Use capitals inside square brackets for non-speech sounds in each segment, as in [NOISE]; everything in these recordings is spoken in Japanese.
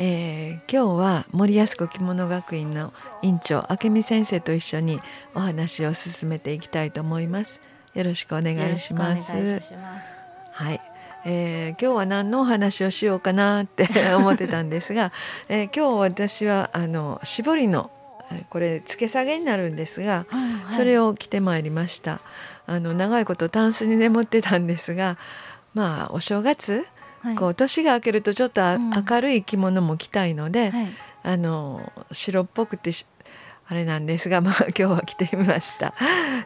えー、今日は森安子着物学院の院長明美先生と一緒にお話を進めていきたいと思います。よろしくお願いします。はい、えー、今日は何のお話をしようかなって [LAUGHS] 思ってたんですが、えー、今日私はあの絞りのこれ付け下げになるんですが、はいはい、それを着てまいりました。あの長いことタンスに眠ってたんですがまあお正月、はい、こう年が明けるとちょっと、うん、明るい着物も着たいので、はい、あの白っぽくてあれなんですが、まあ、[LAUGHS] 今日は着てみました。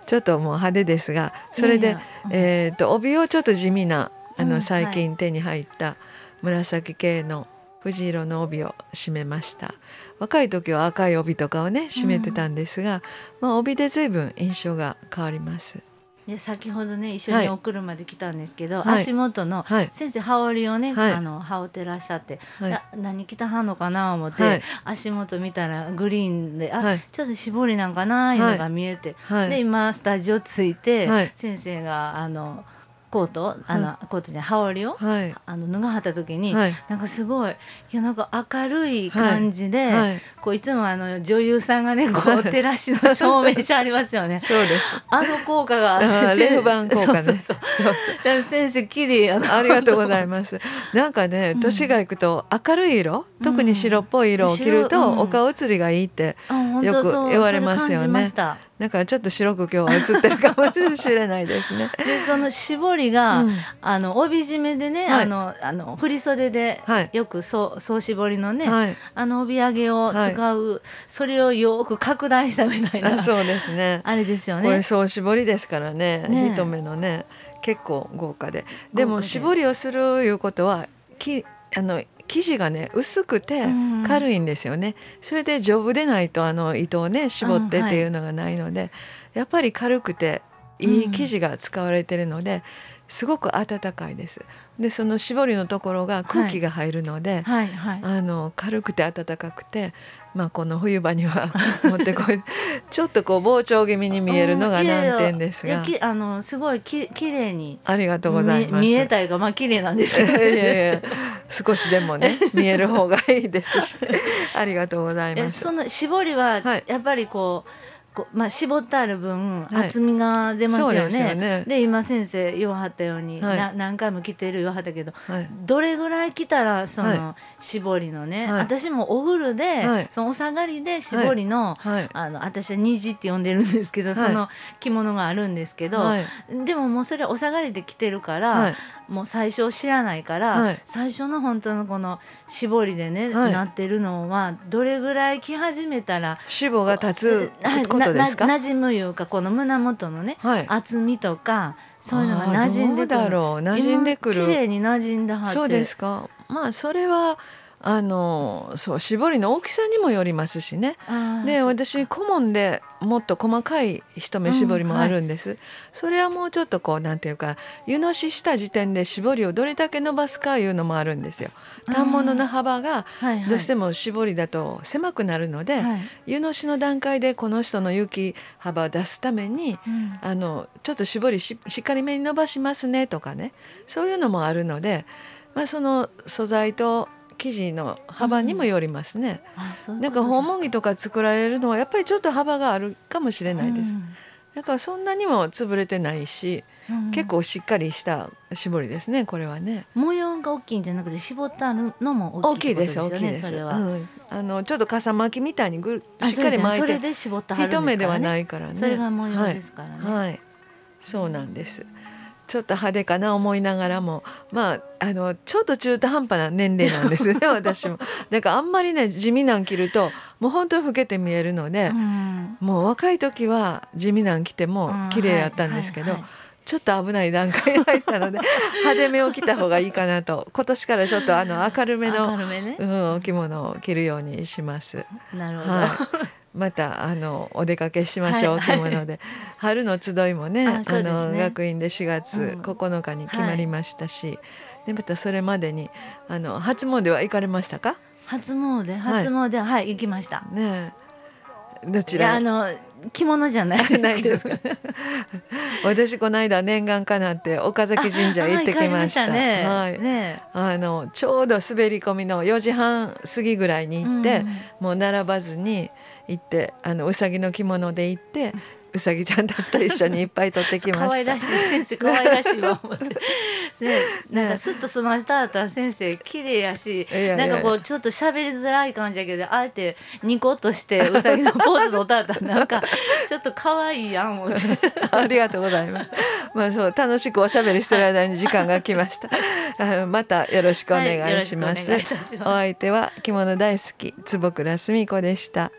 ちょっともう派手ですがそれで、うん、えーと、と帯をちょっと地味なあの、最近手に入った紫系の藤色の帯を締めました。若い時は赤い帯とかをね締めてたんですが、うん、まあ、帯で随分印象が変わりますで先ほどね一緒にお車で来たんですけど、はい、足元の、はい、先生羽織をね、はい、あの羽織ってらっしゃって、何着たはんのかな思って、足元見たらグリーンであ、ちょっと絞りなんかないうのが見えて、で今スタジオ着いて、先生があの。コートあの、はい、コートじゃ羽織を、はい、あの脱がはった時に、はい、なんかすごいいやなんか明るい感じで、はい、こういつもあの女優さんがねこう照らしの照明してありますよね。そうです。あの効果がレフ板効果ね。そうそうそう先生綺麗やな。ありがとうございます。なんかね年がいくと明るい色、うん、特に白っぽい色を着ると、お顔写りがいいってよく言われますよね。だからちょっと白く今日は映ってるかもしれないですね。[LAUGHS] でその絞りが、うん、あの帯締めでね、はい、あのあの振袖で、はい、よく総総絞りのね、はい、あの帯揚げを使う、それをよく拡大したみたいなそうですね。[LAUGHS] あれですよね。これ総絞りですからねね。一目のね結構豪華で。でも絞りをするいうことはきあの生地がね薄くて軽いんですよね、うん、それで丈夫でないとあの糸をね絞ってっていうのがないので、はい、やっぱり軽くていい生地が使われてるので、すごく暖かいです。でその絞りのところが空気が入るので、はいはい。はい、あの軽くて暖かくてまあ、この冬場には [LAUGHS] 持ってこいちょっとこう膨張気味に見えるのが難点ですが。あのすごいき綺麗にありがとうございます。見えたいがまあ綺麗なんですけど、[LAUGHS] いやいや少しでもね [LAUGHS] 見える方がいいですし。ありがとうございます。その絞りはやっぱりこう、はいこまあ、絞ってある分厚みが出ますよね。はい、で、ね、今先生言わはったように、はい、な何回も着てる言わはったけど、はい、どれぐらい着たらその絞りのね、私もお風呂で、そのお下がりで絞りの,、あの私は虹って呼んでるんですけど、その着物があるんですけど、でももうそれお下がりで着てるから、もう最初知らないから、最初の本当のこの絞りでね、なってるのはどれぐらい着始めたら脂肪が立つことですか？な馴染むいうかこの胸元のね、はい、厚みとかそういうのが馴染んでくる。だろう馴染んでくる。綺麗に馴染んではって。そうですか。まあそれはあのそう絞りの大きさにもよりますしね。で私顧問でもっと細かい一目絞りもあるんです、うん。はい、それはもうちょっとこうなんていうか湯のしした時点で絞りをどれだけ伸ばすかいうのもあるんですよ。反物の幅がどうしても絞りだと狭くなるので、はい。はい、湯のしの段階でこの人の雪幅を出すために、うん、あのちょっと絞りしっかりめに伸ばしますねとかね。そういうのもあるので、まあ、その素材と生地の幅にもよりますね。うん、なんか訪問着とか作られるのはやっぱりちょっと幅があるかもしれないです。うん、だからそんなにも潰れてないし、うん、結構しっかりした絞りですねこれはね。模様が大きいんじゃなくて絞ったのも大きいですよね。大きいです大きいです。うん、あのちょっと傘巻きみたいにぐしっかり巻いて、ね、一目ではないからね。それが模様ですからね。はい、はい、そうなんです。ちょっと派手かな思いながらもまああのちょっと中途半端な年齢なんですね [LAUGHS] 私も。だからあんまりね地味なん着るともう本当に老けて見えるので、うん、もう若い時は地味なん着ても綺麗やったんですけど。はいはいはいちょっと危ない段階に入ったので [LAUGHS] 派手めを着た方がいいかなと今年からちょっとあの明るめの、ね、うん、お着物を着るようにします。なるほど、はいまたあのお出かけしましょう、着物で。春の集いもねあの学院で4月9日に決まりましたし、でまたそれまでにあの初詣は行かれましたか？初詣？初詣はい、行きました。ねどちら？あの着物じゃないです [LAUGHS] か。[LAUGHS] 私この間念願かなって岡崎神社行ってきました。ね、はい。ね、あのちょうど滑り込みの4時半過ぎぐらいに行って、うん、もう並ばずに行ってあのうさぎの着物で行って。うさぎちゃんたちと一緒にいっぱい取ってきました。可愛らしい先生可愛らしいわ思って。ね、なんかすっと済ましたったら先生綺麗やし、なんかこうちょっと喋りづらい感じやけど、あえてニコッとしてうさぎのポーズの歌ったらなんか [LAUGHS] ちょっと可愛いやん思って。ありがとうございます。まあそう楽しくおしゃべりしてる間に時間が来ました。[LAUGHS] またよろしくお願いします。はい、ますお相手は着物大好き坪倉澄子でした。